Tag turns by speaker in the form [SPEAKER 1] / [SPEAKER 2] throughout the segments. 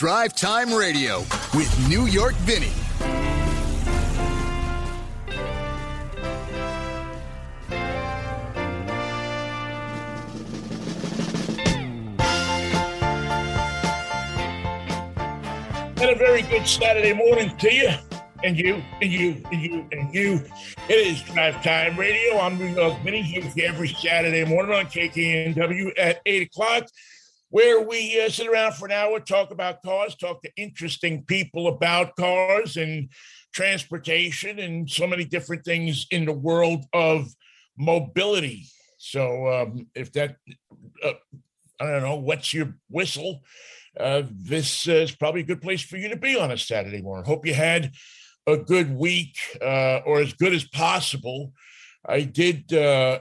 [SPEAKER 1] Drive Time Radio with New York Vinnie.
[SPEAKER 2] And a very good Saturday morning to you, and you, and you, and you, and you. It is Drive Time Radio. I'm New York Vinnie here every Saturday morning on KKNW at 8 o'clock, where we uh, sit around for an hour, talk about cars, talk to interesting people about cars and transportation and so many different things in the world of mobility. So um, if that, uh, I don't know, what's your whistle? uh, this is probably a good place for you to be on a Saturday morning. Hope you had a good week uh, or as good as possible. I did uh,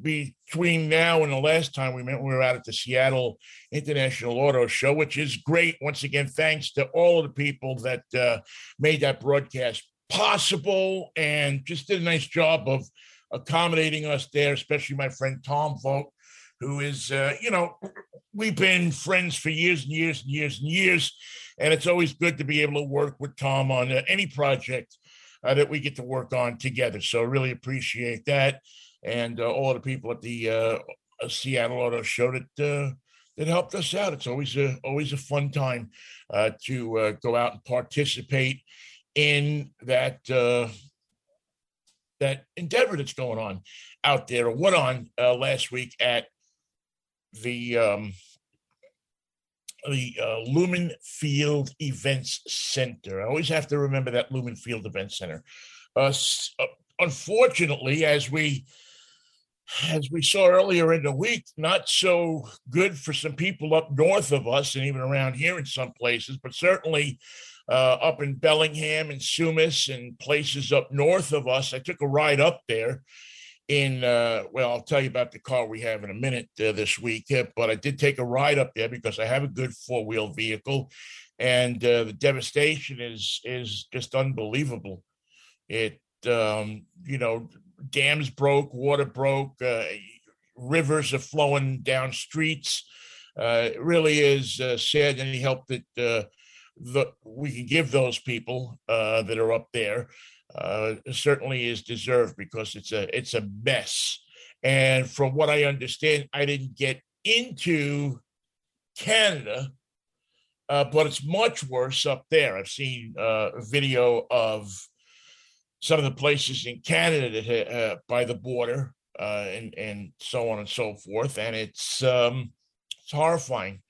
[SPEAKER 2] between now and the last time we met, we were out at the Seattle International Auto Show, which is great. Once again, thanks to all of the people that uh, made that broadcast possible and just did a nice job of accommodating us there, especially my friend Tom Vogt, who is, uh, you know, we've been friends for years and years and years and years. And it's always good to be able to work with Tom on uh, any project uh, that we get to work on together. So really appreciate that. And uh, all the people at the uh, Seattle Auto Show that uh, that helped us out. It's always a always a fun time uh, to go out and participate in that that endeavor that's going on out there went on last week at the um, the uh, Lumen Field Events Center. I always have to remember that Lumen Field Events Center. Uh, uh, unfortunately, as we as we saw earlier in the week, not so good for some people up north of us, and even around here in some places, but certainly uh, up in Bellingham and Sumas and places up north of us. I took a ride up there in uh, well i'll tell you about the car we have in a minute uh, this week uh, but i did take a ride up there because i have a good four-wheel vehicle and uh, the devastation is is just unbelievable it um, you know dams broke water broke uh, rivers are flowing down streets uh, it really is sad any help that the, we can give those people that are up there uh, certainly is deserved because it's a it's a mess. And from what I understand, I didn't get into Canada, uh, but it's much worse up there. I've seen uh, video of some of the places in Canada that uh, by the border uh, and and so on and so forth, and it's um, it's horrifying.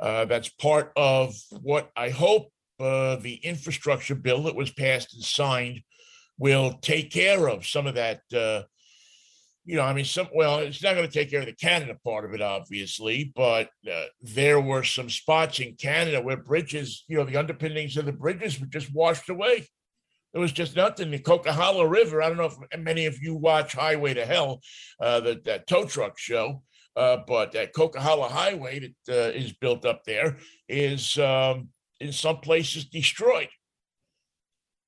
[SPEAKER 2] Uh, that's part of what I hope uh, the infrastructure bill that was passed and signed will take care of some of that. Uh, you know, I mean, some well, it's not going to take care of the Canada part of it, obviously, but uh, there were some spots in Canada where bridges, you know, the underpinnings of the bridges were just washed away. There was just nothing. The Coquihalla River. I don't know if many of you watch Highway to Hell, uh, that tow truck show, uh, but that Coquihalla Highway that uh, is built up there is um, in some places destroyed.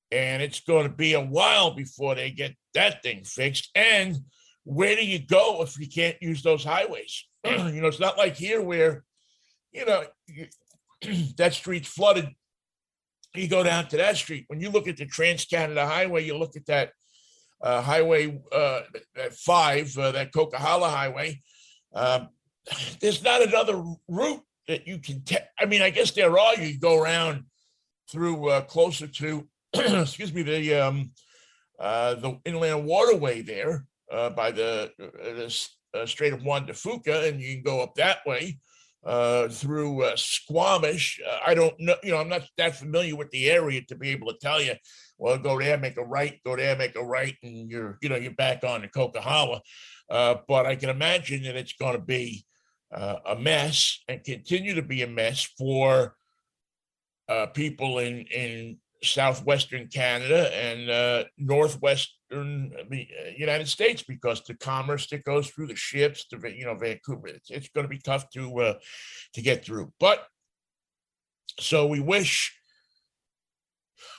[SPEAKER 2] And it's going to be a while before they get that thing fixed. And where do you go if you can't use those highways? you know, it's not like here where, you know, that street's flooded. You go down to that street. When you look at the Trans Canada Highway, you look at that uh, highway uh, five, uh, that Coquihalla Highway. Um, there's not another route that you can take. I mean, I guess there are. You go around through uh, closer to, excuse me, the um, uh, the inland waterway there uh, by the, the Strait of Juan de Fuca, and you can go up that way uh, through uh, Squamish. I don't know, you know, I'm not that familiar with the area to be able to tell you. Well, go there, make a right, go there, make a right, and you're, you know, you're back on the Coquihalla. but I can imagine that it's going to be uh, a mess and continue to be a mess for uh, people in in southwestern Canada and uh, northwestern uh, United States because the commerce that goes through the ships to you know Vancouver, it's, it's going to be tough to uh, to get through. But so we wish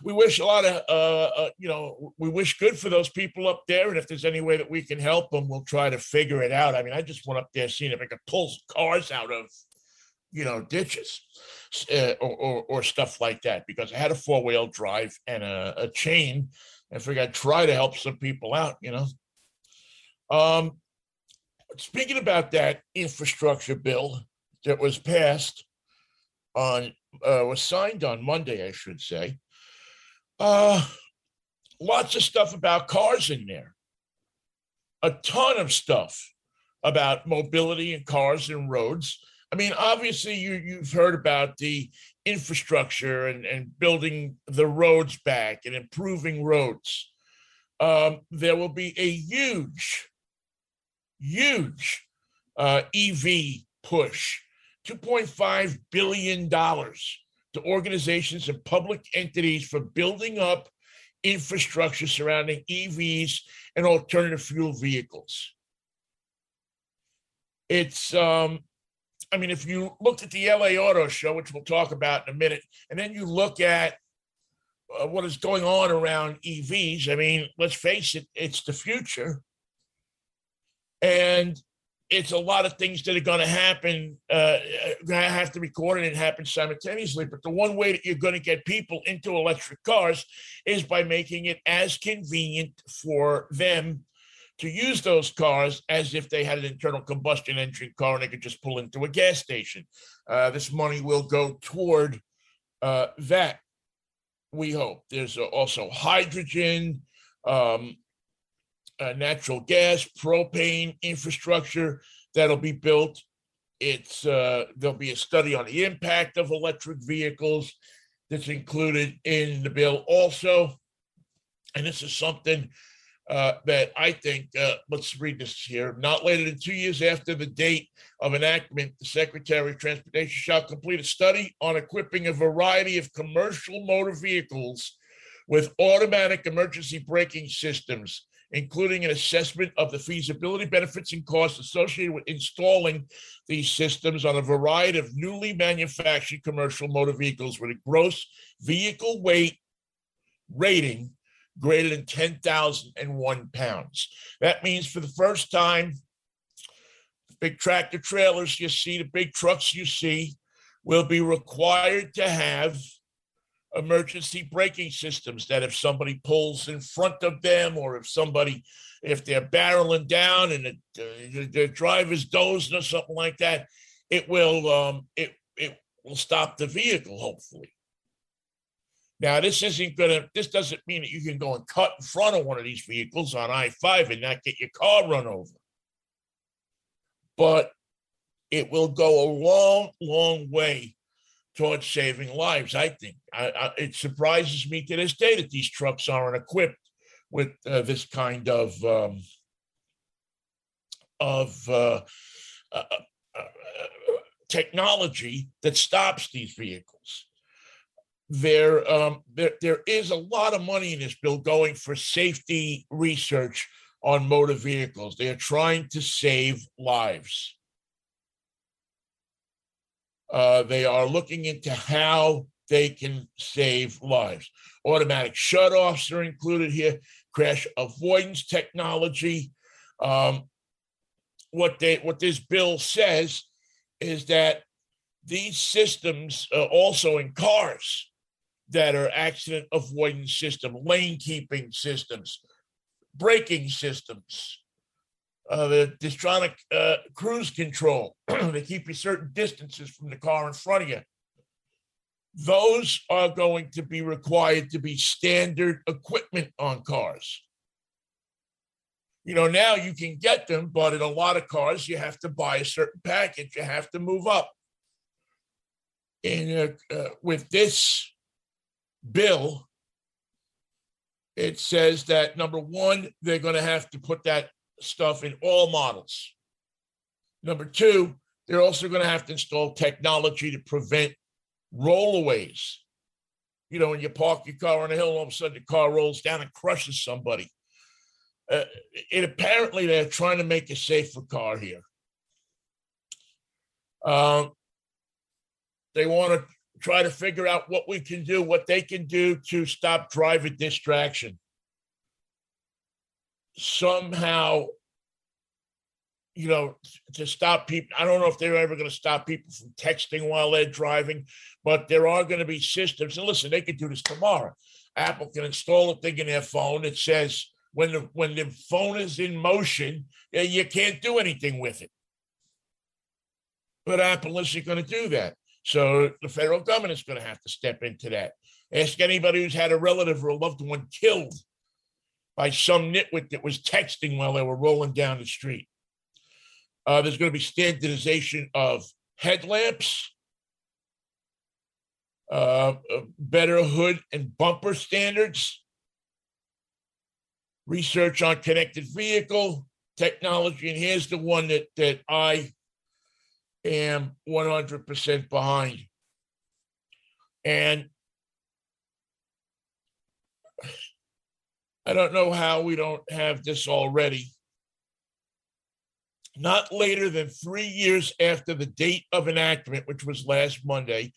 [SPEAKER 2] we wish a lot of uh, uh, you know we wish good for those people up there and if there's any way that we can help them we'll try to figure it out i mean i just went up there seeing if i could pull cars out of you know, ditches uh, or, or, or stuff like that because I had a four wheel drive and a, a chain. I figured I'd try to help some people out, you know. Um, speaking about that infrastructure bill that was passed on, uh, was signed on Monday, I should say. Uh, lots of stuff about cars in there, a ton of stuff about mobility and cars and roads. I mean, obviously, you you've heard about the infrastructure and, and building the roads back and improving roads. Um, there will be a huge, huge uh, EV push, $2.5 billion to organizations and public entities for building up infrastructure surrounding EVs and alternative fuel vehicles. It's um, I mean, if you looked at the LA Auto Show, which we'll talk about in a minute, and then you look at uh, what is going on around EVs, I mean, let's face it, it's the future. And it's a lot of things that are going to happen, uh, going to have to be coordinated and happen simultaneously. But the one way that you're going to get people into electric cars is by making it as convenient for them to use those cars as if they had an internal combustion engine car and they could just pull into a gas station. Uh, this money will go toward uh, that, we hope. There's also hydrogen, um, uh, natural gas, propane infrastructure that'll be built. It's uh, there'll be a study on the impact of electric vehicles that's included in the bill also, and this is something uh, that I think, uh, let's read this here, not later than two years after the date of enactment, the Secretary of Transportation shall complete a study on equipping a variety of commercial motor vehicles with automatic emergency braking systems, including an assessment of the feasibility, benefits, and costs associated with installing these systems on a variety of newly manufactured commercial motor vehicles with a gross vehicle weight rating greater than 10,001 pounds. That means for the first time, big tractor trailers you see, the big trucks you see, will be required to have emergency braking systems that if somebody pulls in front of them or if somebody if they're barreling down and the, the driver's dozing or something like that it will um it it will stop the vehicle hopefully now, this isn't gonna. This doesn't mean that you can go and cut in front of one of these vehicles on I five and not get your car run over. But it will go a long, long way towards saving lives. I think I, I, it surprises me to this day that these trucks aren't equipped with uh, this kind of um, of uh, uh, uh, uh technology that stops these vehicles there, um, there, there is a lot of money in this bill going for safety research on motor vehicles. They are trying to save lives. Uh, they are looking into how they can save lives. Automatic shutoffs are included here, crash avoidance technology. Um, what they what this bill says is that these systems, uh, also in cars, that are accident avoidance system, lane keeping systems, braking systems, uh, the distronic uh, cruise control. they keep you certain distances from the car in front of you. Those are going to be required to be standard equipment on cars. You know, now you can get them, but in a lot of cars, you have to buy a certain package. You have to move up. And uh, uh, with this bill, it says that number one, they're going to have to put that stuff in all models. Number two, they're also going to have to install technology to prevent rollaways. You know, when you park your car on a hill, all of a sudden the car rolls down and crushes somebody. Uh, it apparently they're trying to make a safer car here. Um, they want to try to figure out what we can do, what they can do to stop driver distraction. Somehow, you know, to stop people. I don't know if they're ever going to stop people from texting while they're driving, but there are going to be systems. And listen, they could do this tomorrow. Apple can install a thing in their phone that says when the when the phone is in motion, eh, you can't do anything with it. But Apple isn't going to do that. So the federal government is going to have to step into that. Ask anybody who's had a relative or a loved one killed by some nitwit that was texting while they were rolling down the street. Uh, there's going to be standardization of headlamps, uh, uh, better hood and bumper standards, research on connected vehicle technology. And here's the one that, that I am 100% behind. And I don't know how we don't have this already. Not later than three years after the date of enactment, which was last Monday,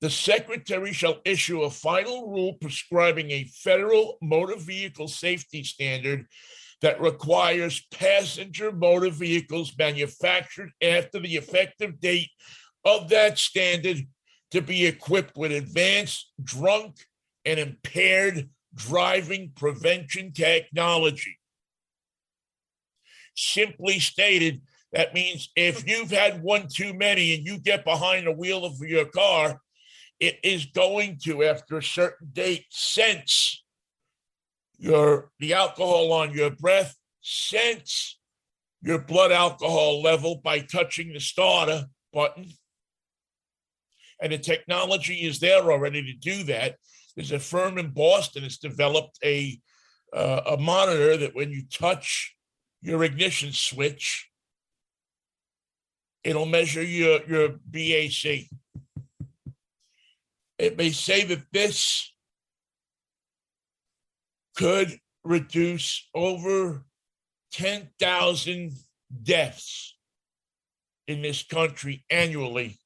[SPEAKER 2] the Secretary shall issue a final rule prescribing a federal motor vehicle safety standard that requires passenger motor vehicles manufactured after the effective date of that standard to be equipped with advanced drunk and impaired driving prevention technology. Simply stated, that means if you've had one too many and you get behind the wheel of your car, it is going to, after a certain date, sense your the alcohol on your breath, sense your blood alcohol level by touching the starter button. And the technology is there already to do that. There's a firm in Boston that's developed a uh, a monitor that when you touch your ignition switch, it'll measure your your BAC. It may say that this could reduce over 10,000 deaths in this country annually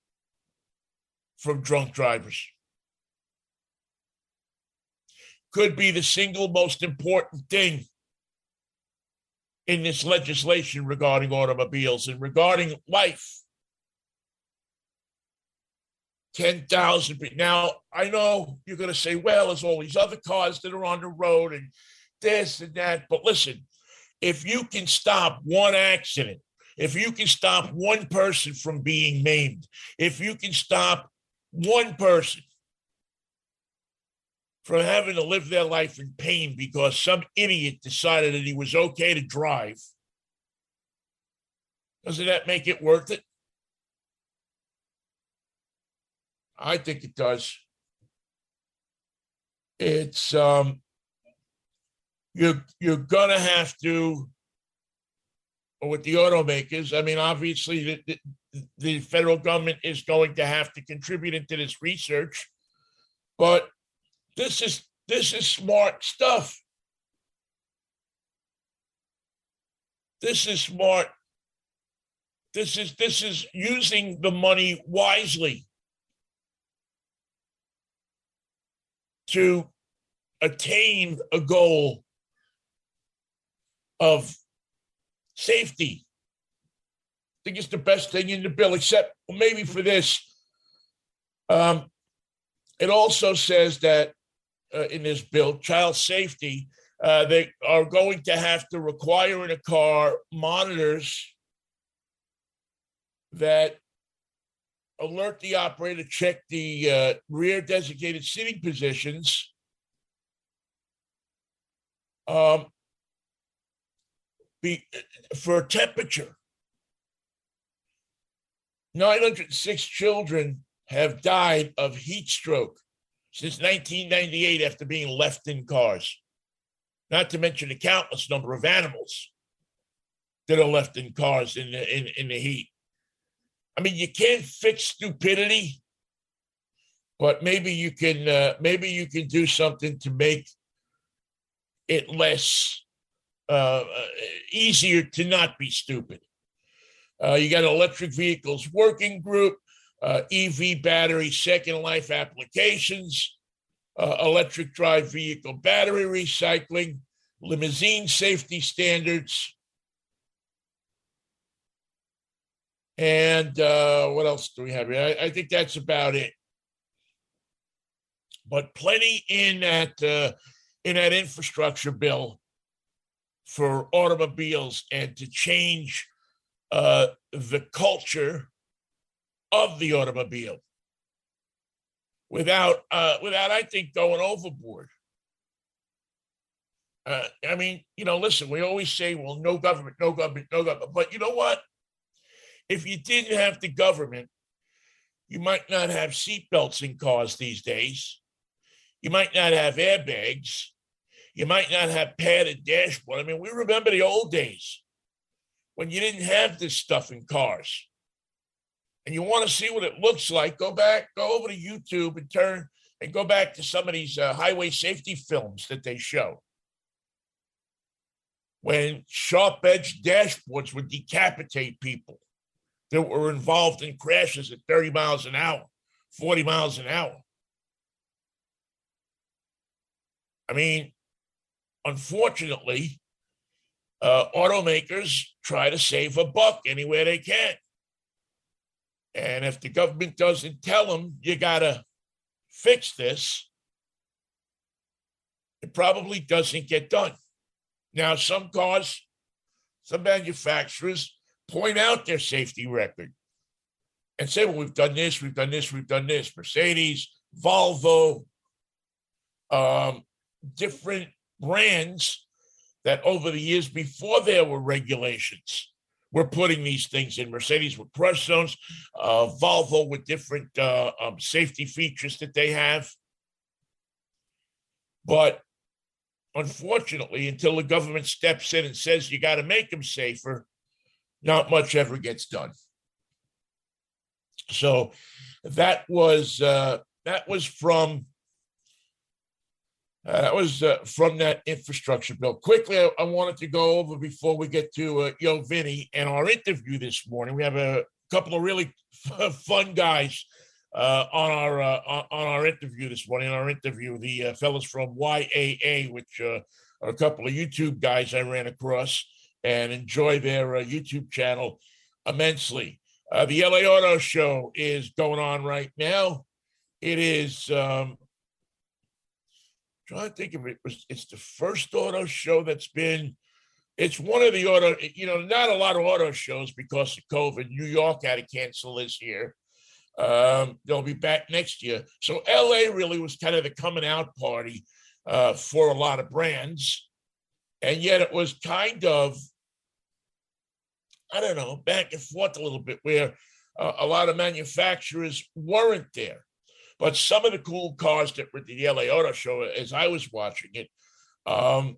[SPEAKER 2] from drunk drivers could be the single most important thing in this legislation regarding automobiles and regarding life. 10,000 people. Now, I know you're going to say, well, there's all these other cars that are on the road and this and that. But listen, if you can stop one accident, if you can stop one person from being maimed, if you can stop one person from having to live their life in pain because some idiot decided that he was okay to drive. Doesn't that make it worth it? I think it does. It's um you're you're gonna have to with the automakers. I mean, obviously the, the, the federal government is going to have to contribute into this research, but this is this is smart stuff. This is smart. This is this is using the money wisely to attain a goal of safety. I think it's the best thing in the bill, except maybe for this. Um, it also says that uh, in this bill, child safety, uh, they are going to have to require in a car monitors that alert the operator check the uh, rear designated seating positions. Um, be, for temperature. 906 children have died of heat stroke since 1998 after being left in cars. Not to mention the countless number of animals that are left in cars in the, in, in the heat. I mean, you can't fix stupidity, but maybe you can uh, maybe you can do something to make it less uh, uh easier to not be stupid. Uh, you got electric vehicles working group uh, EV battery second life applications, uh, electric drive vehicle battery recycling, limousine safety standards. And uh, what else do we have here? I, I think that's about it. But plenty in that uh, in that infrastructure bill for automobiles and to change uh, the culture of the automobile without uh, without I think going overboard. Uh, I mean, you know, listen, we always say, well, no government, no government, no government. But you know what? If you didn't have the government, you might not have seatbelts in cars these days. You might not have airbags. You might not have padded dashboard. I mean, we remember the old days when you didn't have this stuff in cars. And you want to see what it looks like, go back, go over to YouTube and turn and go back to some of these uh, highway safety films that they show. When sharp edged dashboards would decapitate people that were involved in crashes at 30 miles an hour, 40 miles an hour. I mean, unfortunately, uh, automakers try to save a buck anywhere they can. And if the government doesn't tell them you got to fix this, it probably doesn't get done. Now, some cars, some manufacturers point out their safety record and say, well, we've done this, we've done this, we've done this. Mercedes, Volvo, um, different brands that over the years before there were regulations were putting these things in. Mercedes with crush zones, uh, Volvo with different uh, um, safety features that they have. But unfortunately, until the government steps in and says you got to make them safer, not much ever gets done. So that was uh, that was from uh, that was uh, from that infrastructure bill. Quickly, I, I, wanted to go over before we get to uh, Yo Vinnie and our interview this morning. We have a couple of really fun guys uh, on our uh, on our interview this morning. our interview, the uh, fellows from YAA, which uh, are a couple of YouTube guys I ran across and enjoy their YouTube channel immensely. the LA Auto Show is going on right now. It is um, trying to think of it was it's the first auto show that's been it's one of the auto you know not a lot of auto shows because of covid new york had to cancel this year um, they'll be back next year so la really was kind of the coming out party uh, for a lot of brands and yet it was kind of i don't know back and forth a little bit where uh, a lot of manufacturers weren't there but some of the cool cars that were at the LA Auto Show, as I was watching it, um,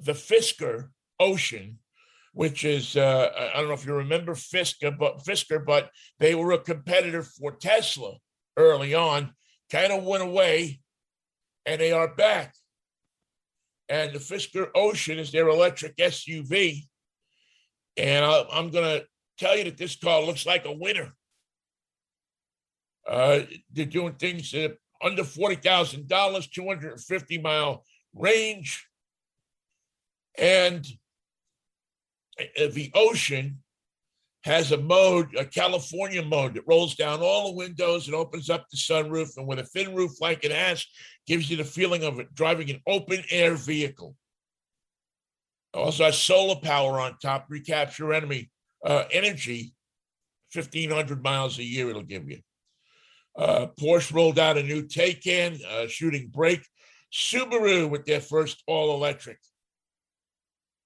[SPEAKER 2] the Fisker Ocean, which is uh, I don't know if you remember Fisker, but Fisker, but they were a competitor for Tesla early on, kind of went away, and they are back. And the Fisker Ocean is their electric SUV, and I, I'm going to tell you that this car looks like a winner. Uh, they're doing things uh, under $40,000, 250 mile range. And uh, the ocean has a mode, a California mode that rolls down all the windows and opens up the sunroof. And with a fin roof like it has, gives you the feeling of driving an open air vehicle. Also has solar power on top, recapture enemy uh, energy, 1,500 miles a year it'll give you. Uh, Porsche rolled out a new Taycan, uh, shooting brake. Subaru with their first all electric.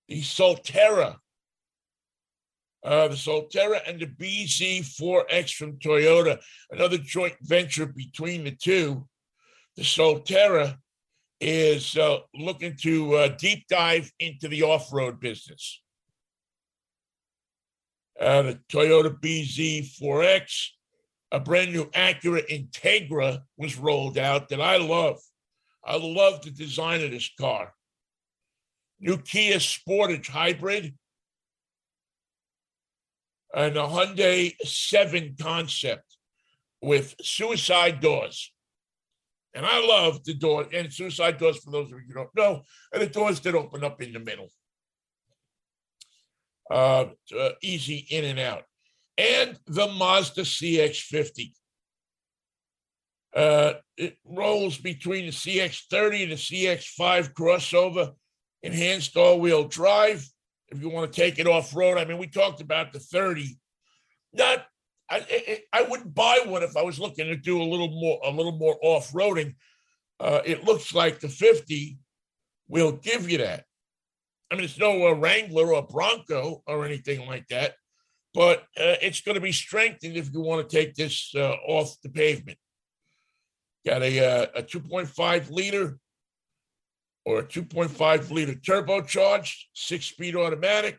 [SPEAKER 2] The Solterra, uh, the Solterra and the BZ4X from Toyota, another joint venture between the two. The Solterra is uh, looking to uh, deep dive into the off road business. Uh, the Toyota BZ4X a brand new Acura Integra was rolled out that I love. I love the design of this car. New Kia Sportage Hybrid and a Hyundai 7 concept with suicide doors. And I love the door and suicide doors, for those of you who don't know, and the doors that open up in the middle. Uh, uh, easy in and out. and the Mazda CX50. Uh, it rolls between the CX30 and the CX5 crossover, enhanced all-wheel drive. If you want to take it off road, I mean, we talked about the 30. Not, I, I, wouldn't buy one if I was looking to do a little more, a little more off-roading. Uh, it looks like the 50 will give you that. I mean, it's no uh, Wrangler or Bronco or anything like that, but uh, it's going to be strengthened if you want to take this uh, off the pavement. Got a, uh, a 2.5 liter or a 2.5 liter turbocharged, six speed automatic.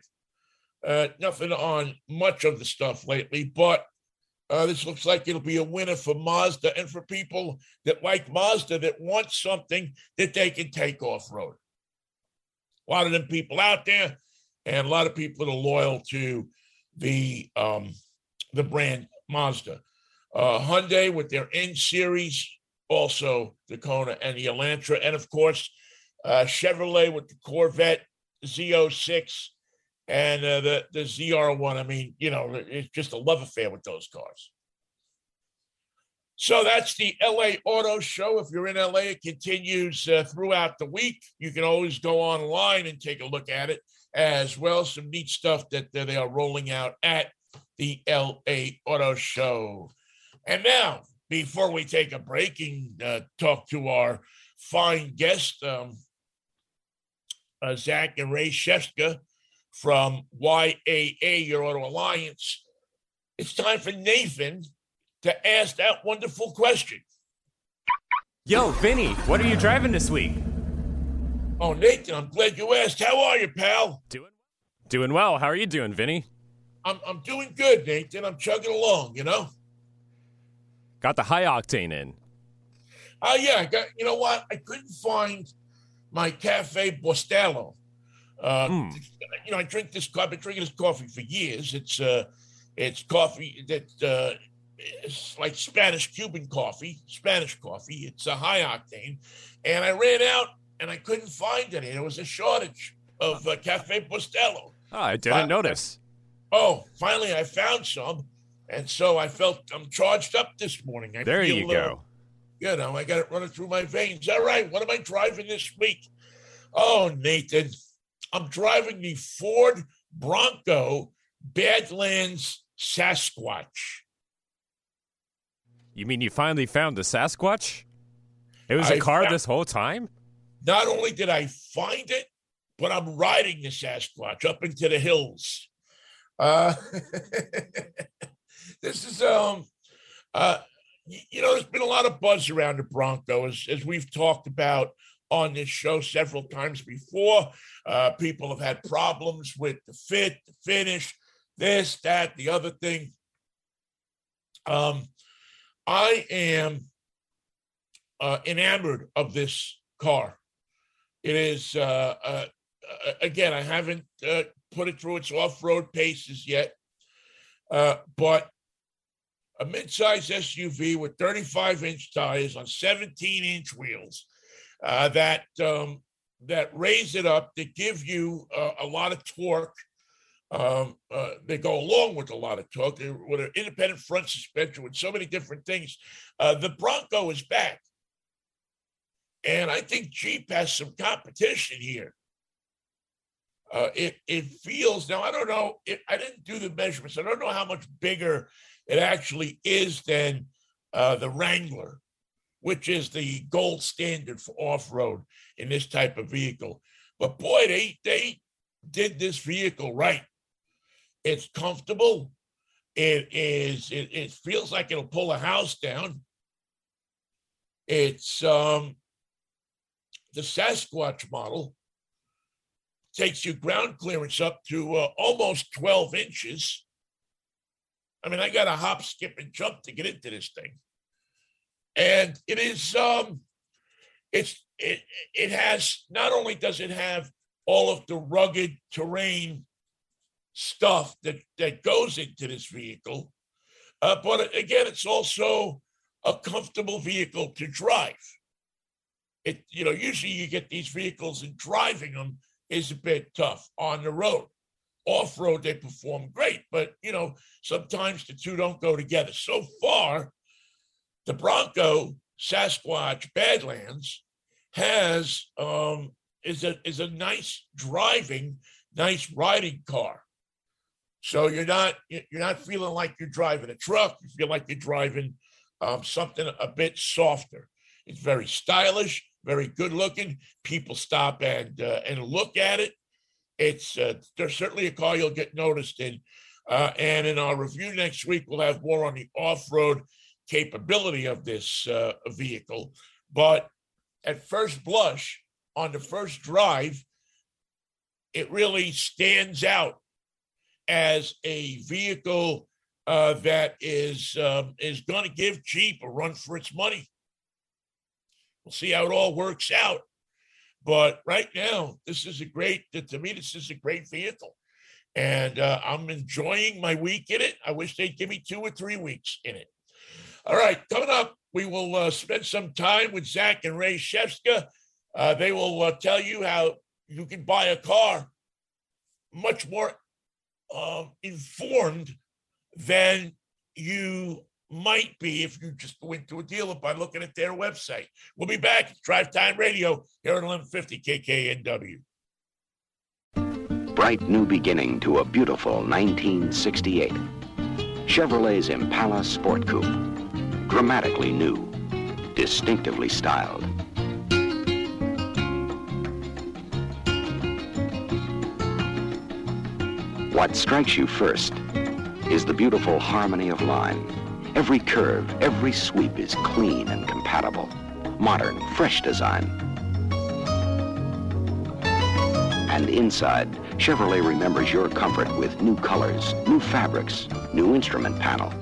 [SPEAKER 2] Uh, nothing on much of the stuff lately, but uh, this looks like it'll be a winner for Mazda and for people that like Mazda that want something that they can take off road. A lot of them people out there, and a lot of people that are loyal to the um, the brand Mazda. Uh, Hyundai with their N series also the Kona and the Elantra, and of course, uh, Chevrolet with the Corvette Z06 and uh, the the ZR1. I mean, you know, it's just a love affair with those cars. So that's the LA Auto Show. If you're in LA, it continues uh, throughout the week. You can always go online and take a look at it as well. Some neat stuff that they are rolling out at the LA Auto Show. And now before we take a break and uh, talk to our fine guest, um, uh, Zac and Ray Shefska from YAA, Your Auto Alliance, it's time for Nathan to ask that wonderful question.
[SPEAKER 3] Yo, Vinnie, what are you driving this week?
[SPEAKER 2] Oh, Nathan, I'm glad you asked. How are you, pal?
[SPEAKER 3] Doing doing well. How are you doing, Vinnie?
[SPEAKER 2] I'm I'm doing good, Nathan. I'm chugging along, you know.
[SPEAKER 3] Got the high octane in.
[SPEAKER 2] Oh yeah, I got. You know what? I couldn't find my Cafe Bustelo. Uh, mm. You know, I drink this. I've been drinking this coffee for years. It's uh, it's coffee that uh, it's like Spanish Cuban coffee, Spanish coffee. It's a high octane, and I ran out and I couldn't find any. There was a shortage of uh, Cafe Bustelo.
[SPEAKER 3] Oh, I didn't notice.
[SPEAKER 2] oh, finally I found some, and so I felt I'm charged up this morning. I
[SPEAKER 3] there you go.
[SPEAKER 2] You know, I got it running through my veins. All right, what am I driving this week? Oh, Nathan, I'm driving the Ford Bronco Badlands Sasquatch.
[SPEAKER 3] You mean you finally found the Sasquatch? It was a car found, this whole time?
[SPEAKER 2] Not only did I find it, but I'm riding the Sasquatch up into the hills. Uh, this is um uh you know there's been a lot of buzz around the Bronco as, as we've talked about on this show several times before. Uh, people have had problems with the fit, the finish, this, that, the other thing. Um, I am uh, enamored of this car. It is uh, uh, uh again. I haven't uh, put it through its off-road paces yet, uh, but a mid-size SUV with 35-inch tires on 17-inch wheels uh, that um, that raise it up, that give you uh, a lot of torque. Um, uh, they go along with a lot of torque they, with an independent front suspension, with so many different things. Uh, the Bronco is back, and I think Jeep has some competition here. Uh, it it feels now. I don't know. It, I didn't do the measurements. I don't know how much bigger it actually is than uh, the Wrangler, which is the gold standard for off road in this type of vehicle. But boy, they they did this vehicle right. It's comfortable. It is. It, it feels like it'll pull a house down. It's um, the Sasquatch model takes your ground clearance up to uh, almost 12 inches. I mean, I got a hop, skip, and jump to get into this thing. And it is um it's it it has not only does it have all of the rugged terrain stuff that that goes into this vehicle, uh, but again, it's also a comfortable vehicle to drive. It you know usually you get these vehicles and driving them is a bit tough on the road. off road, they perform great. But, you know, sometimes the two don't go together. So far, the Bronco Sasquatch Badlands has um, is a is a nice driving, nice riding car. So you're not you're not feeling like you're driving a truck. You feel like you're driving um, something a bit softer. It's very stylish, very good looking. People stop and uh, and look at it. It's uh, there's certainly a car you'll get noticed in. Uh, and in our review next week, we'll have more on the off-road capability of this uh, vehicle. But at first blush, on the first drive, it really stands out as a vehicle uh, that is um, is going to give Jeep a run for its money. We'll see how it all works out. But right now, this is a great, to me, this is a great vehicle. And uh, I'm enjoying my week in it. I wish they'd give me two or three weeks in it. All right, coming up, we will uh, spend some time with Zac and Ray Shefska. Uh, they will uh, tell you how you can buy a car much more um, informed than you might be if you just went to a dealer by looking at their website. We'll be back. At Drive Time Radio here at 1150 KKNW.
[SPEAKER 4] Bright new beginning to a beautiful 1968. Chevrolet's Impala Sport Coupe. Dramatically new, distinctively styled. What strikes you first is the beautiful harmony of line. Every curve, every sweep is clean and compatible. Modern, fresh design. And inside, Chevrolet remembers your comfort with new colors, new fabrics, new instrument panel.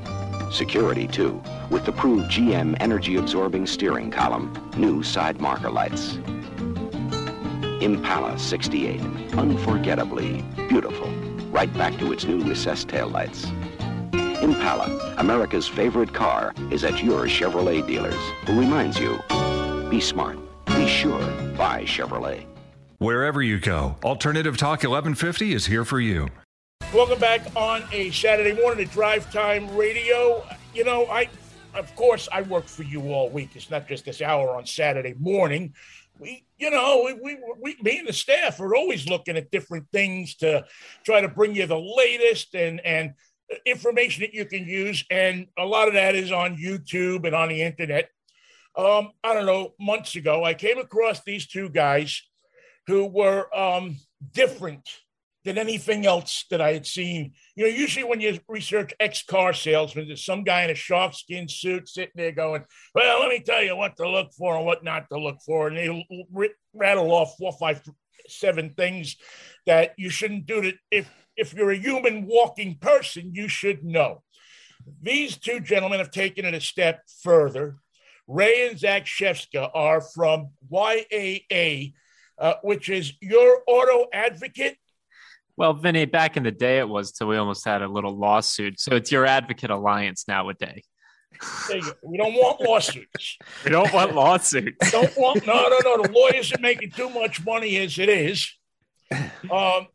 [SPEAKER 4] Security, too, with the proved GM energy-absorbing steering column, new side marker lights. Impala 68, unforgettably beautiful right back to its new recessed taillights. Impala, America's favorite car, is at your Chevrolet dealers, who reminds you, be smart, be sure, buy Chevrolet.
[SPEAKER 5] Wherever you go, Alternative Talk 1150 is here for you.
[SPEAKER 2] Welcome back on a Saturday morning at Drive Time Radio. You know, I, of course, I work for you all week. It's not just this hour on Saturday morning we, you know, we, we, we, me and the staff are always looking at different things to try to bring you the latest and, and information that you can use. And a lot of that is on YouTube and on the internet. Um, I don't know, months ago, I came across these two guys who were um, different than anything else that I had seen. You know, usually when you research ex car salesmen, there's some guy in a shark skin suit sitting there going, Well, let me tell you what to look for and what not to look for. And they rattle off four, five, seven things that you shouldn't do to, if, if you're a human walking person, you should know. These two gentlemen have taken it a step further. Ray and Zac Shefska are from YAA, uh, which is your auto advocate
[SPEAKER 6] well, Vinnie, back in the day, it was till we almost had a little lawsuit. So it's your advocate alliance nowadays.
[SPEAKER 2] We don't want lawsuits.
[SPEAKER 6] we don't want lawsuits.
[SPEAKER 2] don't want no, no, no. The lawyers are making too much money as it is. Um.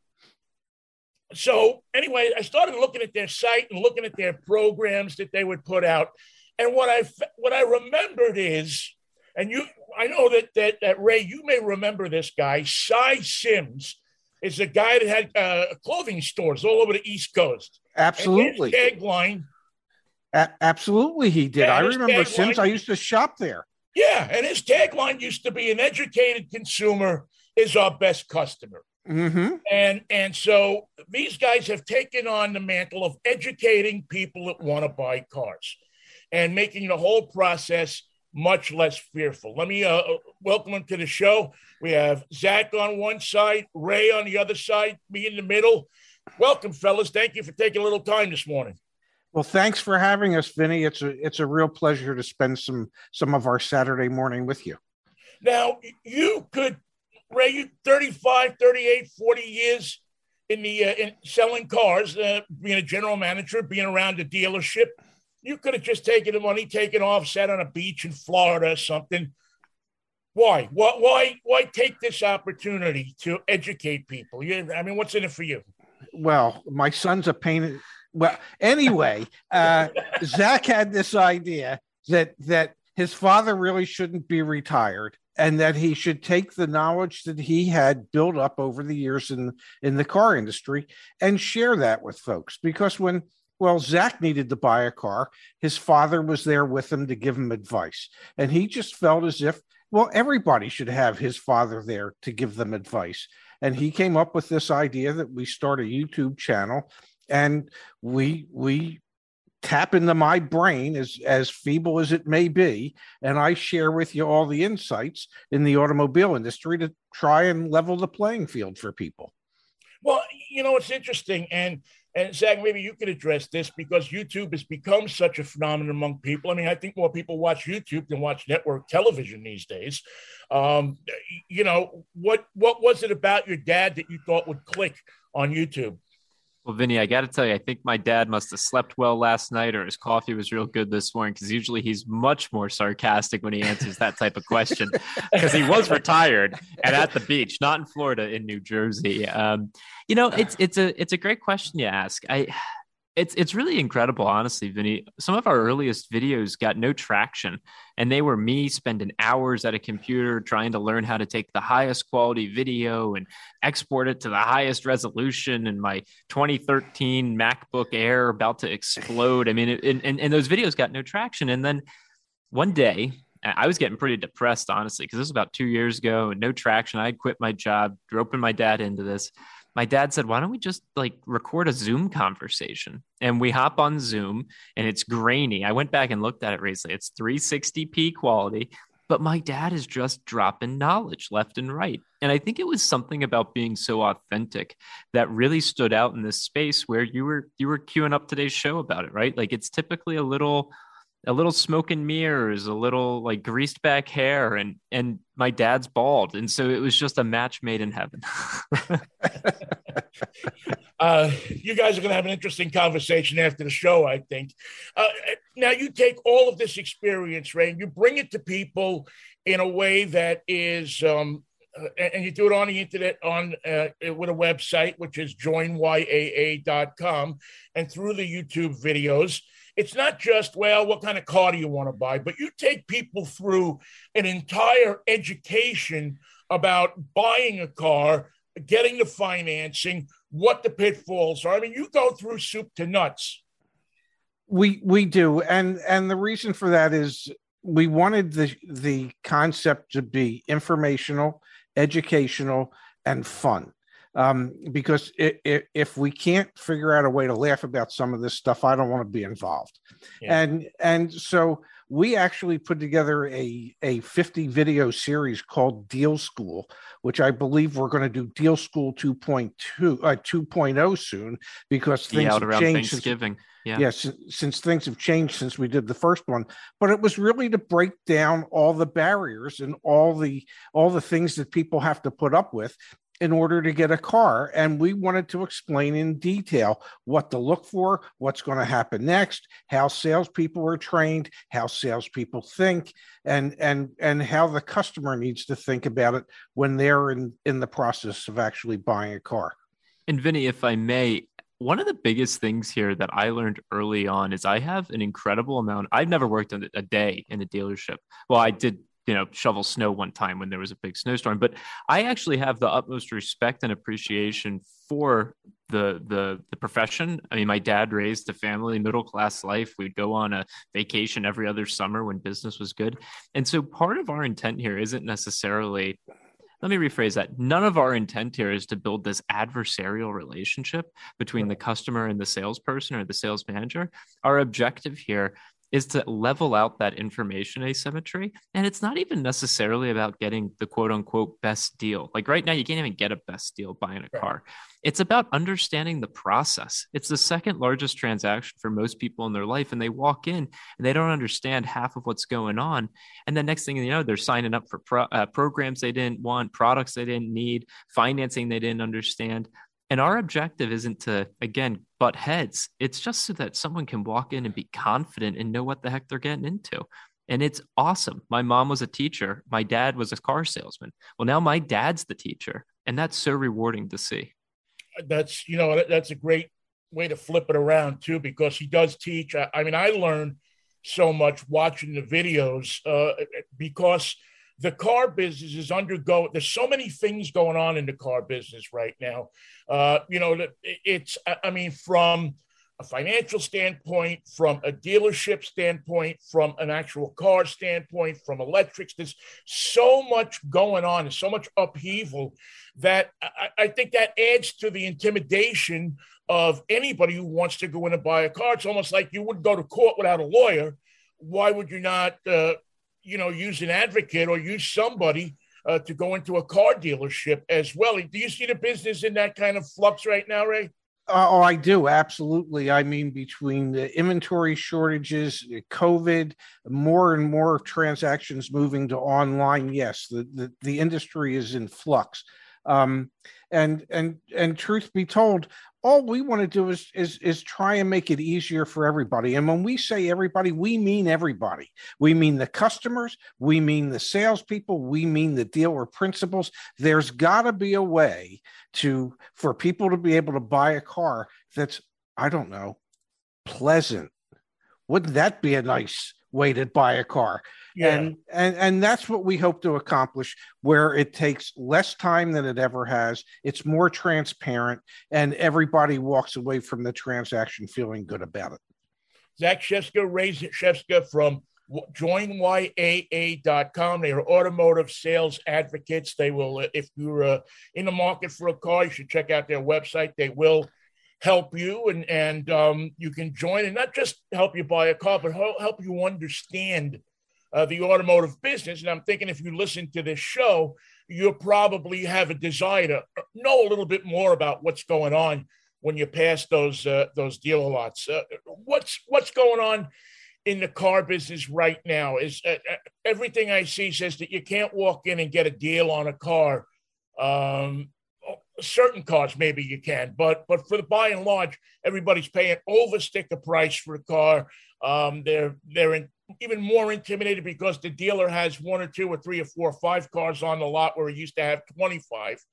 [SPEAKER 2] So anyway, I started looking at their site and looking at their programs that they would put out, and what I what I remembered is, and you, I know that that, that Ray, you may remember this guy, Sy Syms is a guy that had uh, clothing stores all over the East Coast.
[SPEAKER 7] Absolutely.
[SPEAKER 2] tagline.
[SPEAKER 7] A- absolutely, he did. I remember Syms. I used to shop there.
[SPEAKER 2] Yeah, and his tagline used to be "An educated consumer is our best customer."
[SPEAKER 7] Mm-hmm.
[SPEAKER 2] And and so these guys have taken on the mantle of educating people that want to buy cars, and making the whole process much less fearful. Let me uh, welcome him to the show. We have Zac on one side, Ray on the other side, me in the middle. Welcome, fellas. Thank you for taking a little time this morning.
[SPEAKER 7] Well, thanks for having us, Vinnie. It's a it's a real pleasure to spend some some of our Saturday morning with you.
[SPEAKER 2] Now, you could, Ray, you 35, 38, 40 years in the uh, in selling cars, uh, being a general manager, being around the dealership. You could have just taken the money, taken off, sat on a beach in Florida or something, why? Why? Why? Why take this opportunity to educate people? You, I mean, what's in it for you?
[SPEAKER 7] well, my son's a pain. Well, anyway, uh, Zac had this idea that that his father really shouldn't be retired and that he should take the knowledge that he had built up over the years in in the car industry and share that with folks because when well Zac needed to buy a car. His father was there with him to give him advice. And he just felt as if well everybody should have his father there to give them advice. And he came up with this idea that we start a youtube channel and we we tap into my brain as as feeble as it may be and i share with you all the insights in the automobile industry to try and level the playing field for people.
[SPEAKER 2] Well you know it's interesting and and Zac, maybe you could address this because YouTube has become such a phenomenon among people. I mean, I think more people watch YouTube than watch network television these days. Um, you know, what what was it about your dad that you thought would click on YouTube?
[SPEAKER 6] Well, Vinnie, I got to tell you, I think my dad must have slept well last night or his coffee was real good this morning because usually he's much more sarcastic when he answers that type of question because he was retired and at the beach, not in Florida, in New Jersey. Um, you know, it's it's a it's a great question you ask. I it's it's really incredible, honestly, Vinnie. Some of our earliest videos got no traction, and they were me spending hours at a computer trying to learn how to take the highest quality video and export it to the highest resolution. And my 2013 MacBook Air about to explode. I mean, it, and, and those videos got no traction. And then one day, I was getting pretty depressed, honestly, because this was about two years ago and no traction. I had quit my job, roping my dad into this my dad said, why don't we just like record a Zoom conversation? And we hop on Zoom and it's grainy. I went back and looked at it recently. It's 360p quality, but my dad is just dropping knowledge left and right. And I think it was something about being so authentic that really stood out in this space where you were you were queuing up today's show about it, right? Like it's typically a little a little smoke and mirrors, a little like greased back hair, and and my dad's bald, and so it was just a match made in heaven.
[SPEAKER 2] uh, you guys are going to have an interesting conversation after the show, I think. Uh, now you take all of this experience, Ray, and you bring it to people in a way that is. Um, uh, and you do it on the internet on uh, with a website which is joinyaa.com and through the youtube videos it's not just, well, what kind of car do you want to buy, but you take people through an entire education about buying a car, getting the financing, what the pitfalls are. I mean, you go through soup to nuts.
[SPEAKER 7] We we do, and and the reason for that is we wanted the the concept to be informational, educational, and fun um, because it, it, if we can't figure out a way to laugh about some of this stuff, I don't want to be involved. Yeah. And and so we actually put together a a 50 video series called Deal School, which I believe we're going to do Deal School 2.2 uh, 2.0 soon because things
[SPEAKER 6] yeah,
[SPEAKER 7] have changed.
[SPEAKER 6] Thanksgiving.
[SPEAKER 7] Since, yeah. yeah since, since things have changed since we did the first one but it was really to break down all the barriers and all the all the things that people have to put up with in order to get a car. And we wanted to explain in detail what to look for, what's going to happen next, how salespeople are trained, how salespeople think, and and and how the customer needs to think about it when they're in in the process of actually buying a car.
[SPEAKER 6] And Vinnie, if I may, one of the biggest things here that I learned early on is I have an incredible amount. I've never worked a day in a dealership. Well, I did you know shovel snow one time when there was a big snowstorm. But i actually have the utmost respect and appreciation for the the the profession. I mean my dad raised a family middle class life. We'd go on a vacation every other summer when business was good. And so part of our intent here isn't necessarily let me rephrase that. None of our intent here is to build this adversarial relationship between the customer and the salesperson or the sales manager. Our objective here is to level out that information asymmetry. And it's not even necessarily about getting the quote unquote best deal. Like right now, you can't even get a best deal buying a car. It's about understanding the process. It's the second largest transaction for most people in their life. And they walk in and they don't understand half of what's going on. And the next thing you know, they're signing up for pro- uh, programs they didn't want, products they didn't need, financing they didn't understand. And our objective isn't to, again, butt heads. It's just so that someone can walk in and be confident and know what the heck they're getting into. And it's awesome. My mom was a teacher. My dad was a car salesman. Well, now my dad's the teacher. And that's so rewarding to see.
[SPEAKER 2] that's you know that's a great way to flip it around too because he does teach. I, I mean, I learned so much watching the videos uh, because the car business is undergoing. There's so many things going on in the car business right now. Uh, you know, it's I mean from a financial standpoint, from a dealership standpoint, from an actual car standpoint, from electrics. There's so much going on, there's so much upheaval that I, I, think that adds to the intimidation of anybody who wants to go in and buy a car. It's almost like you wouldn't go to court without a lawyer. Why would you not, uh, you know, use an advocate or use somebody? Uh, to go into a car dealership as well. Do you see the business in that kind of flux right now, Ray?
[SPEAKER 7] Uh, oh, I do absolutely. I mean, between the inventory shortages, COVID, more and more transactions moving to online. Yes, the the, the industry is in flux. Um, and and and truth be told, all we want to do is is is try and make it easier for everybody. And when we say everybody we mean everybody. We mean the customers we mean the salespeople we mean the dealer principals. There's got to be a way to for people to be able to buy a car that's i don't know pleasant. Wouldn't that be a nice way to buy a car yeah. and and and that's what we hope to accomplish where it takes less time than it ever has it's more transparent and everybody walks away from the transaction feeling good about it.
[SPEAKER 2] Zac shefska raised shefska from joinyaa.com they are automotive sales advocates. They will if you're uh, in the market for a car you should check out their website. They will help you and and um, you can join and not just help you buy a car but help you understand uh, the automotive business. And i'm thinking if you listen to this show you'll probably have a desire to know a little bit more about what's going on when you pass those uh, those dealer lots. Uh, what's what's going on in the car business right now? Is uh, uh, everything i see says that you can't walk in and get a deal on a car. Um, certain cars maybe you can, but but for the by and large, everybody's paying over sticker price for a car. Um, they're they're in, even more intimidated because the dealer has one or two or three or four or five cars on the lot where he used to have 25.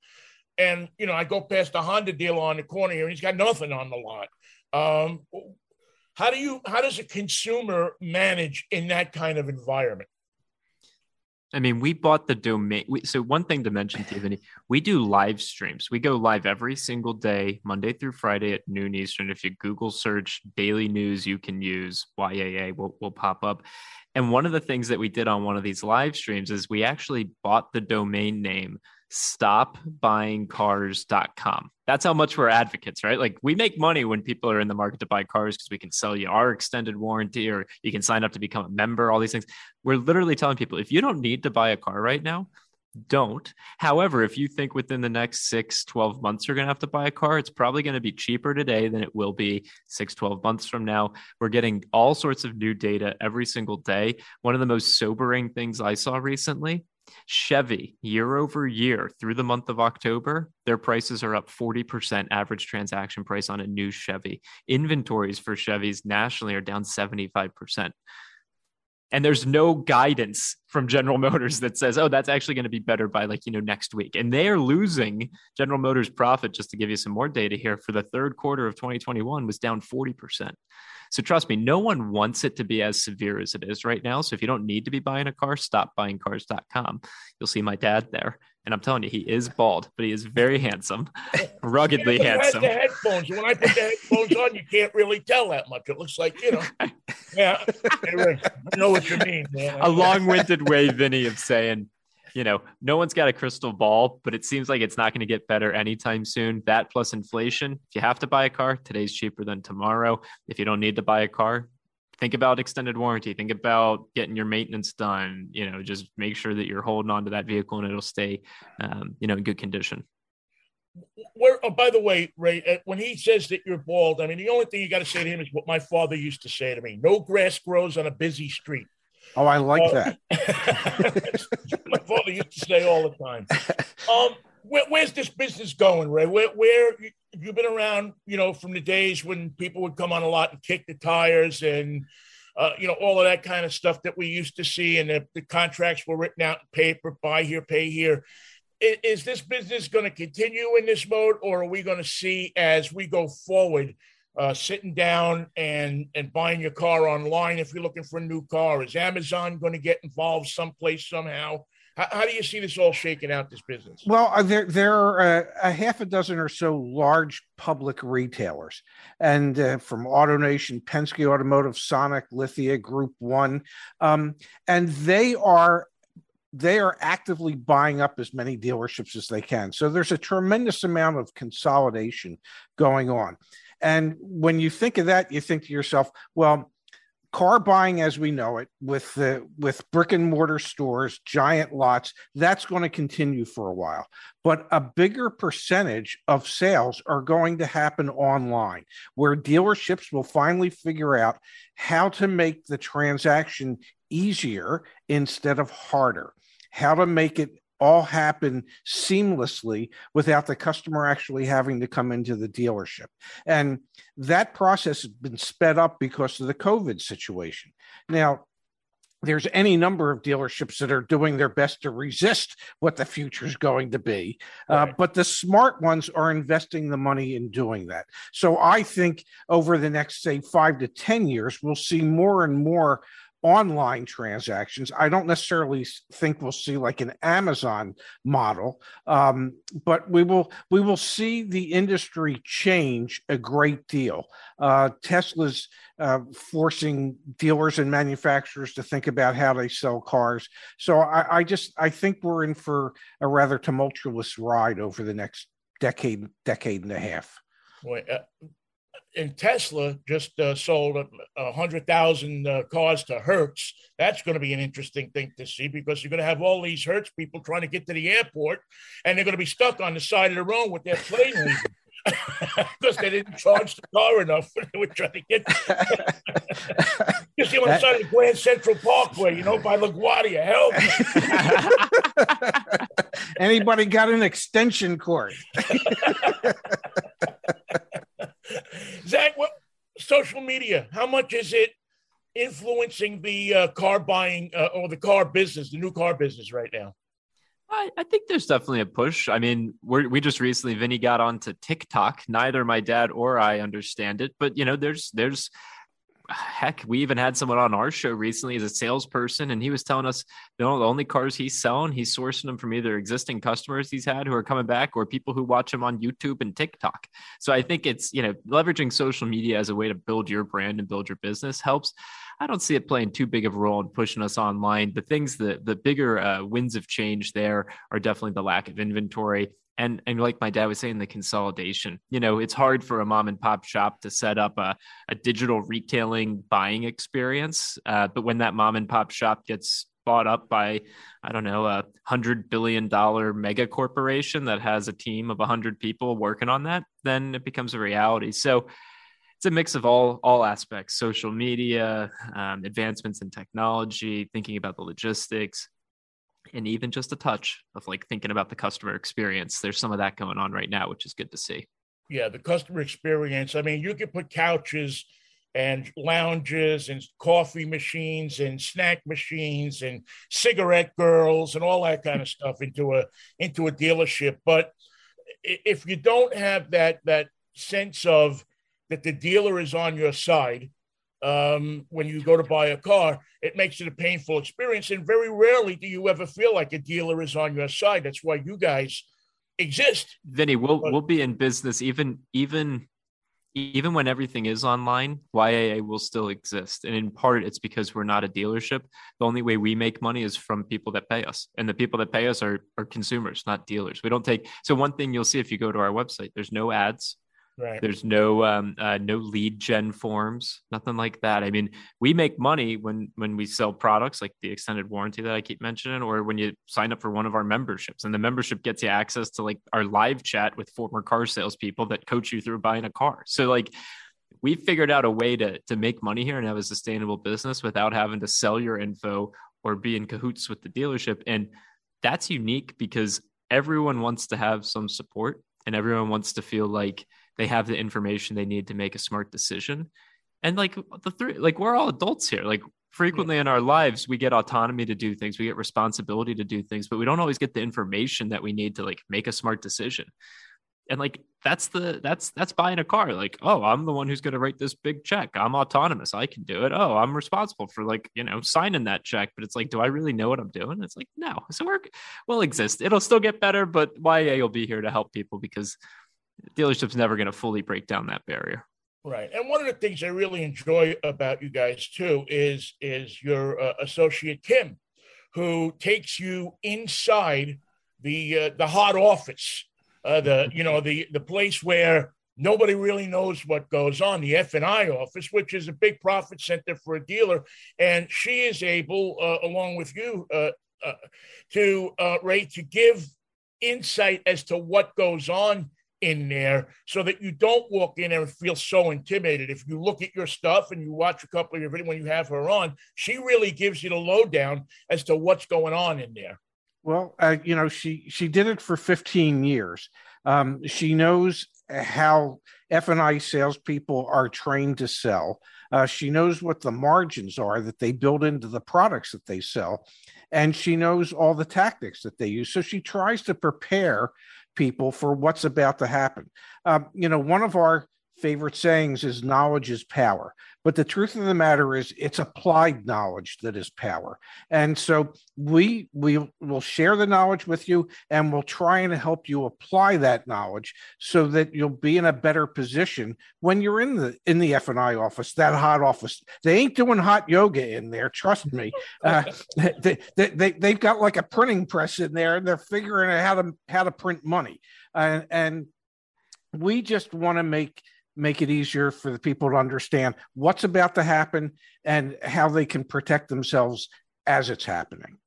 [SPEAKER 2] And you know, I go past the Honda dealer on the corner here, and he's got nothing on the lot. Um, how do you how does a consumer manage in that kind of environment?
[SPEAKER 6] I mean, we bought the domain. We, so one thing to mention, Vinnie, we do live streams. We go live every single day, Monday through Friday at noon Eastern. If you Google search daily news, you can use YAA will, will pop up. And one of the things that we did on one of these live streams is we actually bought the domain name stopbuyingcars.com. That's how much we're advocates, right? Like we make money when people are in the market to buy cars because we can sell you our extended warranty or you can sign up to become a member, all these things. We're literally telling people if you don't need to buy a car right now, don't. However, if you think within the next six, 12 months you're going to have to buy a car, it's probably going to be cheaper today than it will be six, 12 months from now. We're getting all sorts of new data every single day. One of the most sobering things I saw recently Chevy, year over year through the month of October, their prices are up 40% average transaction price on a new Chevy. Inventories for Chevys nationally are down 75%. And there's no guidance from General Motors that says, oh, that's actually going to be better by like, you know, next week. And they are losing General Motors profit, just to give you some more data here, for the third quarter of 2021 was down 40%. So trust me, no one wants it to be as severe as it is right now. So if you don't need to be buying a car, stop buying cars.com. You'll see my dad there. And I'm telling you, he is bald, but he is very handsome, ruggedly handsome.
[SPEAKER 2] When I put the headphones on, you can't really tell that much. It looks like you know. Yeah, I know what you mean. Man.
[SPEAKER 6] A long-winded way, Vinnie, of saying you know, no one's got a crystal ball, but it seems like it's not going to get better anytime soon. That plus inflation. If you have to buy a car, today's cheaper than tomorrow. If you don't need to buy a car, think about extended warranty. Think about getting your maintenance done. You know, just make sure that you're holding on to that vehicle and it'll stay, um, you know, in good condition.
[SPEAKER 2] Where, oh, by the way, Ray, uh, when he says that you're bald, I mean, the only thing you got to say to him is what my father used to say to me no grass grows on a busy street.
[SPEAKER 7] Oh, I like uh,
[SPEAKER 2] that. my father used to say all the time. Um, where, where's this business going, Ray? Where, where you've been around, you know, from the days when people would come on a lot and kick the tires and, uh, you know, all of that kind of stuff that we used to see, and the, the contracts were written out in paper, buy here, pay here. Is, is this business going to continue in this mode, or are we going to see as we go forward? Uh, sitting down and and buying your car online if you're looking for a new car? Is amazon going to get involved someplace somehow? How, do you see this all shaking out this business?
[SPEAKER 7] Well uh, there there are a, a, half a dozen or so large public retailers. And uh, from AutoNation penske automotive sonic lithia group one um, and they are they are actively buying up as many dealerships as they can. So there's a tremendous amount of consolidation going on. And when you think of that, you think to yourself, well, car buying as we know it with the with brick and mortar stores giant lots that's going to continue for a while but a bigger percentage of sales are going to happen online where dealerships will finally figure out how to make the transaction easier instead of harder how to make it all happen seamlessly without the customer actually having to come into the dealership. And that process has been sped up because of the COVID situation. Now, there's any number of dealerships that are doing their best to resist what the future is going to be. Uh, but the smart ones are investing the money in doing that. So I think over the next, say, five to 10 years, we'll see more and more online transactions. I don't necessarily think we'll see like an Amazon model, um, but we will we will see the industry change a great deal. Uh, Tesla's uh, forcing dealers and manufacturers to think about how they sell cars. So I, I just I think we're in for a rather tumultuous ride over the next decade decade and a half.
[SPEAKER 2] Uh, and Tesla just uh, sold a, a hundred thousand uh, cars to Hertz. That's going to be an interesting thing to see because you're going to have all these Hertz people trying to get to the airport, and they're going to be stuck on the side of the road with their plane because they didn't charge the car enough when they were trying to get. The side of the Grand Central Parkway, you know, by LaGuardia. Help!
[SPEAKER 7] Anybody got an extension cord?
[SPEAKER 2] Zac, what social media? How much is it influencing the uh, car buying uh, or the car business, the new car business right now?
[SPEAKER 6] I, I think there's definitely a push. I mean, we we just recently Vinnie got onto TikTok. Neither my dad or I understand it, but you know, there's there's heck, we even had someone on our show recently as a salesperson, and he was telling us the only cars he's selling, he's sourcing them from either existing customers he's had who are coming back or people who watch him on YouTube and TikTok. So I think it's, you know, leveraging social media as a way to build your brand and build your business helps. I don't see it playing too big of a role in pushing us online. The things that the bigger uh, winds of change there are definitely the lack of inventory and and like my dad was saying the consolidation you know it's hard for a mom and pop shop to set up a, a digital retailing buying experience uh, but when that mom and pop shop gets bought up by i don't know a hundred billion dollar mega corporation that has a team of a hundred people working on that then it becomes a reality. So it's a mix of all all aspects social media um, advancements in technology thinking about the logistics and even just a touch of like thinking about the customer experience. There's some of that going on right now, which is good to see.
[SPEAKER 2] Yeah, the customer experience. I mean, you can put couches and lounges and coffee machines and snack machines and cigarette girls and all that kind of stuff into a into a dealership, but if you don't have that that sense of that the dealer is on your side um, when you go to buy a car, it makes it a painful experience. And very rarely do you ever feel like a dealer is on your side. That's why you guys exist.
[SPEAKER 6] Vinnie, we'll but, we'll be in business even even even when everything is online, YAA will still exist. And in part, it's because we're not a dealership. The only way we make money is from people that pay us. And the people that pay us are, are consumers, not dealers. We don't take. So, one thing you'll see if you go to our website, there's no ads.
[SPEAKER 2] Right.
[SPEAKER 6] There's no um, uh, no lead gen forms, nothing like that. I mean, we make money when when we sell products like the extended warranty that I keep mentioning, or when you sign up for one of our memberships, and the membership gets you access to like our live chat with former car salespeople that coach you through buying a car. So like, we figured out a way to to make money here and have a sustainable business without having to sell your info or be in cahoots with the dealership, and that's unique because everyone wants to have some support and everyone wants to feel like they have the information they need to make a smart decision. And like the three like we're all adults here. Like frequently in our lives we get autonomy to do things we get responsibility to do things but we don't always get the information that we need to like make a smart decision. And like that's the that's that's buying a car. Like oh i'm the one who's going to write this big check. I'm autonomous. I can do it. Oh i'm responsible for like you know signing that check. But it's like do i really know what i'm doing? It's like no. So we're will exist. It'll still get better but YAA will be here to help people because dealership's never going to fully break down that barrier.
[SPEAKER 2] Right, and one of the things I really enjoy about you guys too is is your uh, associate Kim, who takes you inside the uh, the hot office, uh, the you know the the place where nobody really knows what goes on, the F and I office, which is a big profit center for a dealer, and she is able, uh, along with you, uh, uh, to Ray, to give insight as to what goes on in there so that you don't walk in and feel so intimidated. If you look at your stuff and you watch a couple of your videos when you have her on, she really gives you the lowdown as to what's going on in there.
[SPEAKER 7] Well, uh, you know, she she did it for 15 years. Um, she knows how F and I salespeople are trained to sell. Uh, she knows what the margins are that they build into the products that they sell, and she knows all the tactics that they use. So she tries to prepare people for what's about to happen. Um, you know, one of our favorite sayings is knowledge is power. But the truth of the matter is it's applied knowledge that is power. And so we we will share the knowledge with you and we'll try and help you apply that knowledge so that you'll be in a better position when you're in the in the F&I office, that hot office. They ain't doing hot yoga in there, trust me. Uh, they, they, they, they've got like a printing press in there and they're figuring out how to how to print money. and and we just want to make make it easier for the people to understand what's about to happen and how they can protect themselves as it's happening.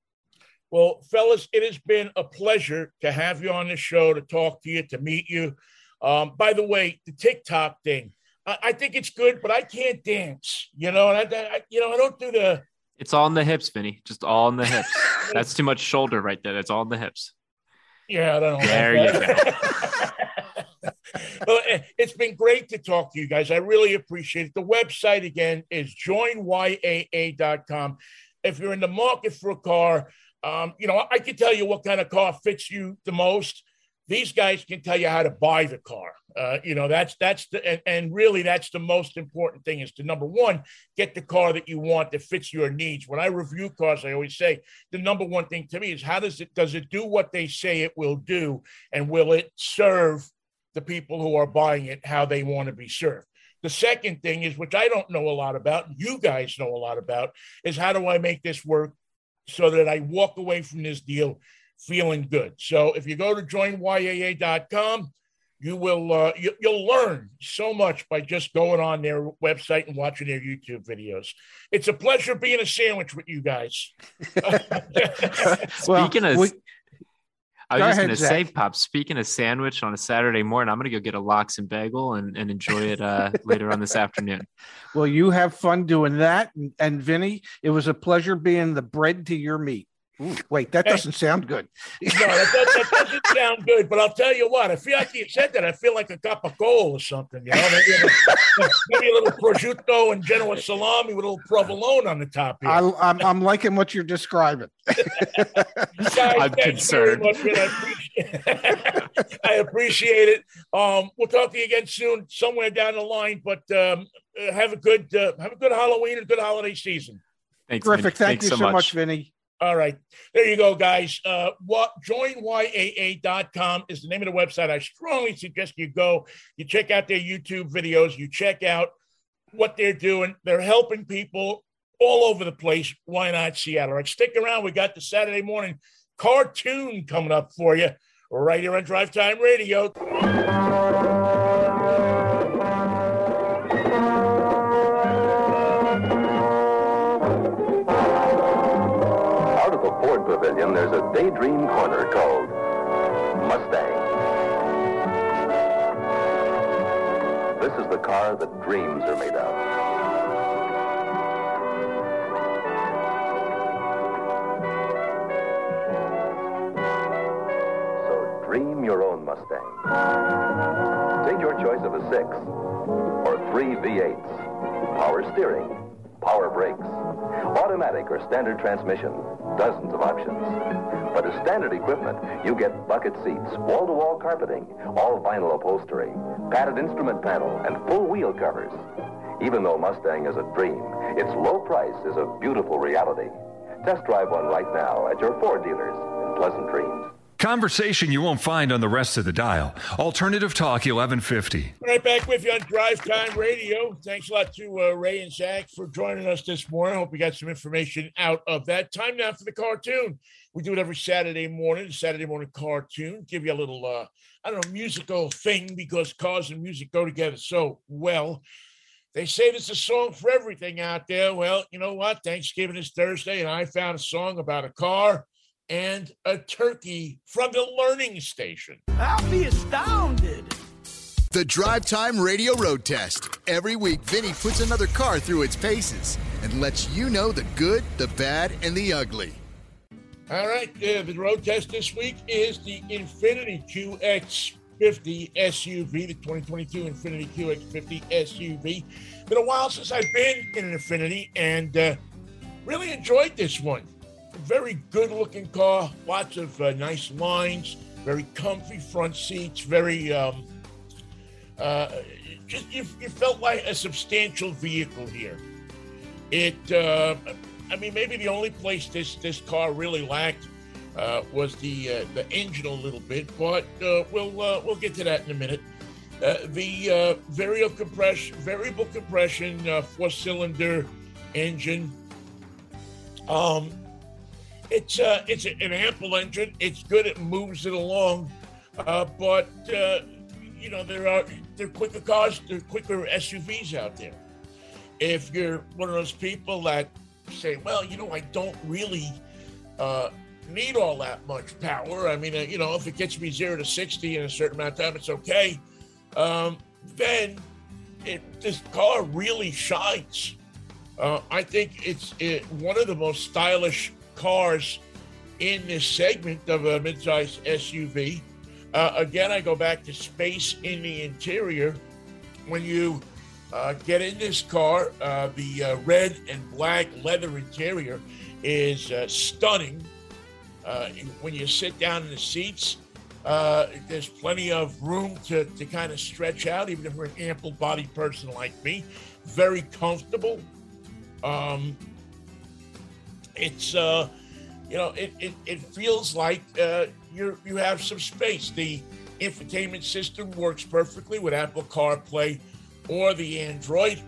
[SPEAKER 2] Well, fellas, it has been a pleasure to have you on the show, to talk to you, to meet you. Um, by the way, the TikTok thing, I, I, think it's good, but I can't dance. You know, and I, I, you know, I don't do the.
[SPEAKER 6] It's all in the hips, Vinnie. Just all in the hips. That's too much shoulder right there. It's all in the hips.
[SPEAKER 2] Yeah, I don't know.
[SPEAKER 6] There you go.
[SPEAKER 2] well, eh, it's been great to talk to you guys. I really appreciate it. The website again is joinyaa.com. If you're in the market for a car, um, you know, I can tell you what kind of car fits you the most. These guys can tell you how to buy the car. Uh, you know, that's that's the and, and, really that's the most important thing is to number one, get the car that you want that fits your needs. When I review cars, I always say the number one thing to me is how does it does it do what they say it will do, and will it serve the people who are buying it how they want to be served. The second thing is, which I don't know a lot about, you guys know a lot about, is how do I make this work so that I walk away from this deal feeling good. So if you go to joinyaa.com, you will uh, you, will learn so much by just going on their website and watching their YouTube videos. It's a pleasure being a sandwich with you guys.
[SPEAKER 6] well, Speaking of we, I was Go just going to say, Pop, speaking of sandwich on a Saturday morning, I'm going to go get a lox and bagel and, and enjoy it uh, later on this afternoon.
[SPEAKER 7] Well, you have fun doing that. And, and Vinnie, it was a pleasure being the bread to your meat. Ooh, wait, that doesn't sound good.
[SPEAKER 2] no, that, that, that, doesn't sound good. But I'll tell you what, I feel like you said that. I feel like a cup of gold or something. You know, maybe a, maybe a little prosciutto and Genoa salami with a little provolone on the top. Here. I,
[SPEAKER 7] am I'm, I'm liking what you're describing.
[SPEAKER 6] Guys, I'm concerned. Much,
[SPEAKER 2] I, appreciate, I, appreciate, it. Um, we'll talk to you again soon, somewhere down the line. But um, uh, have a good uh, have a good Halloween and good holiday season.
[SPEAKER 7] Thanks, Terrific. Thank Thanks you so much, much Vinnie.
[SPEAKER 2] All right. There you go, guys. Uh, what joinyaa.com is the name of the website. I strongly suggest you go. You check out their YouTube videos. You check out what they're doing. They're helping people all over the place. Why not Seattle? All right. Stick around. We got the Saturday morning cartoon coming up for you right here on Drive Time Radio.
[SPEAKER 4] Pavilion, there's a daydream corner called Mustang. This is the car that dreams are made of. So dream your own Mustang. Take your choice of a 6 or three V8s. Power steering
[SPEAKER 8] power brakes. Automatic or standard transmission, dozens of options. But as standard equipment, you get bucket seats, wall-to-wall carpeting, all vinyl upholstery, padded instrument panel, and full wheel covers. Even though Mustang is a dream, its low price is a beautiful reality. Test drive one right now at your Ford dealers in Pleasant Dreams.
[SPEAKER 5] Conversation you won't find on the rest of the dial. Alternative Talk 1150.
[SPEAKER 2] Right back with you on Drive Time Radio. Thanks a lot to uh, Ray and Zac for joining us this morning. I Hope we got some information out of that. Time now for the cartoon. We do it every Saturday morning, Saturday morning cartoon. Give you a little, uh, I don't know, musical thing because cars and music go together so well. They say there's a song for everything out there. Well, you know what? Thanksgiving is Thursday, and I found a song about a car and a turkey from the learning station.
[SPEAKER 9] I'll be astounded.
[SPEAKER 1] The Drive Time Radio Road Test. Every week, Vinnie puts another car through its paces and lets you know the good, the bad, and the ugly.
[SPEAKER 2] All right, uh, the road test this week is the Infiniti QX50 SUV, the 2022 Infiniti QX50 SUV. Been a while since I've been in an Infiniti and uh, really enjoyed this one very good looking car, lots of uh, nice lines, very comfy front seats, very, um, uh, just you, you, felt like a substantial vehicle here. It, uh, I mean, maybe the only place this, this car really lacked uh, was the uh, the engine a little bit, but uh, we'll we'll get to that in a minute. the variable compression, variable compression, four cylinder engine. Um, it's uh, it's an ample engine. It's good. It moves it along, uh, but uh, you know there are there are quicker cars, there are quicker SUVs out there. If you're one of those people that say, well, you know, I don't really uh, need all that much power. I mean, uh, you know, if it gets me zero to sixty in a certain amount of time, it's okay. Um, then it, this car really shines. I think it's it, one of the most stylish cars in this segment of a midsize SUV. Uh, again, I go back to space in the interior. When you uh, get in this car, uh, the uh, red and black leather interior is uh, stunning. Uh, when you sit down in the seats, there's plenty of room to, to kind of stretch out, even if you're an ample bodied person like me. Very comfortable. Um, it's uh, you know, it, it, it feels like uh, you you have some space. The infotainment system works perfectly with Apple CarPlay or the Android,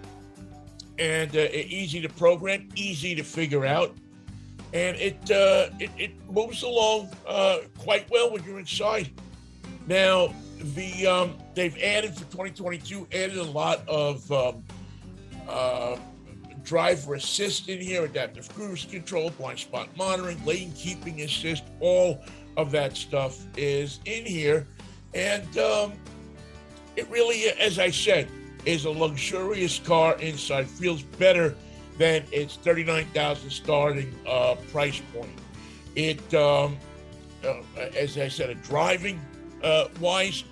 [SPEAKER 2] and uh, easy to program, easy to figure out, and it uh, it, it moves along uh, quite well when you're inside. Now, the um, they've added for 2022 added a lot of um, uh, driver assist in here, adaptive cruise control, blind spot monitoring, lane keeping assist, all of that stuff is in here. And um, it really, as I said, is a luxurious car inside. Feels better than its 39000 starting uh, price point. It, um, uh, as I said, a driving uh, wise,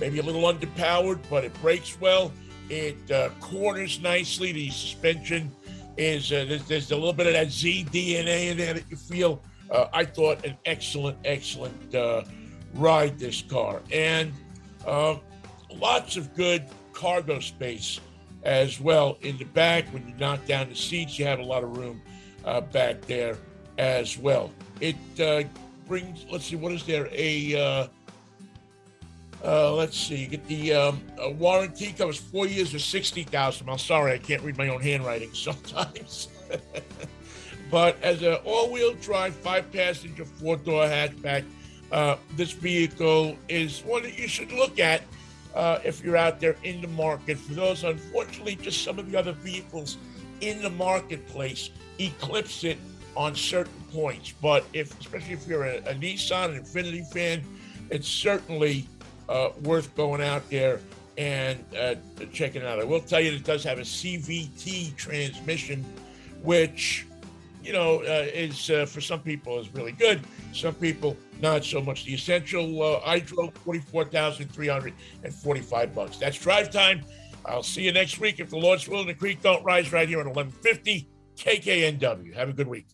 [SPEAKER 2] maybe a little underpowered, but it brakes well. It uh, corners nicely. The suspension is uh, there's, there's, a little bit of that Z DNA in there that you feel. Uh, I thought an excellent, excellent uh, ride this car, and um, lots of good cargo space as well in the back. When you knock down the seats, you have a lot of room uh, back there as well. It uh, brings. Let's see, what is there? A uh, let's see. You get the um, warranty covers four years or sixty thousand. I'm sorry, I can't read my own handwriting sometimes. but as an all-wheel drive, five-passenger, four-door hatchback, uh, this vehicle is one that you should look at uh, if you're out there in the market. For those, unfortunately, just some of the other vehicles in the marketplace eclipse it on certain points. But if, especially if you're a, a Nissan, an Infiniti fan, it's certainly uh, worth going out there and uh, checking out. I will tell you it does have a CVT transmission, which you know uh, is uh, for some people is really good. Some people not so much. The essential uh, I drove forty four thousand three hundred and forty five bucks. That's drive time. I'll see you next week if the Lord's will and the creek don't rise right here at eleven fifty KKNW. Have a good week.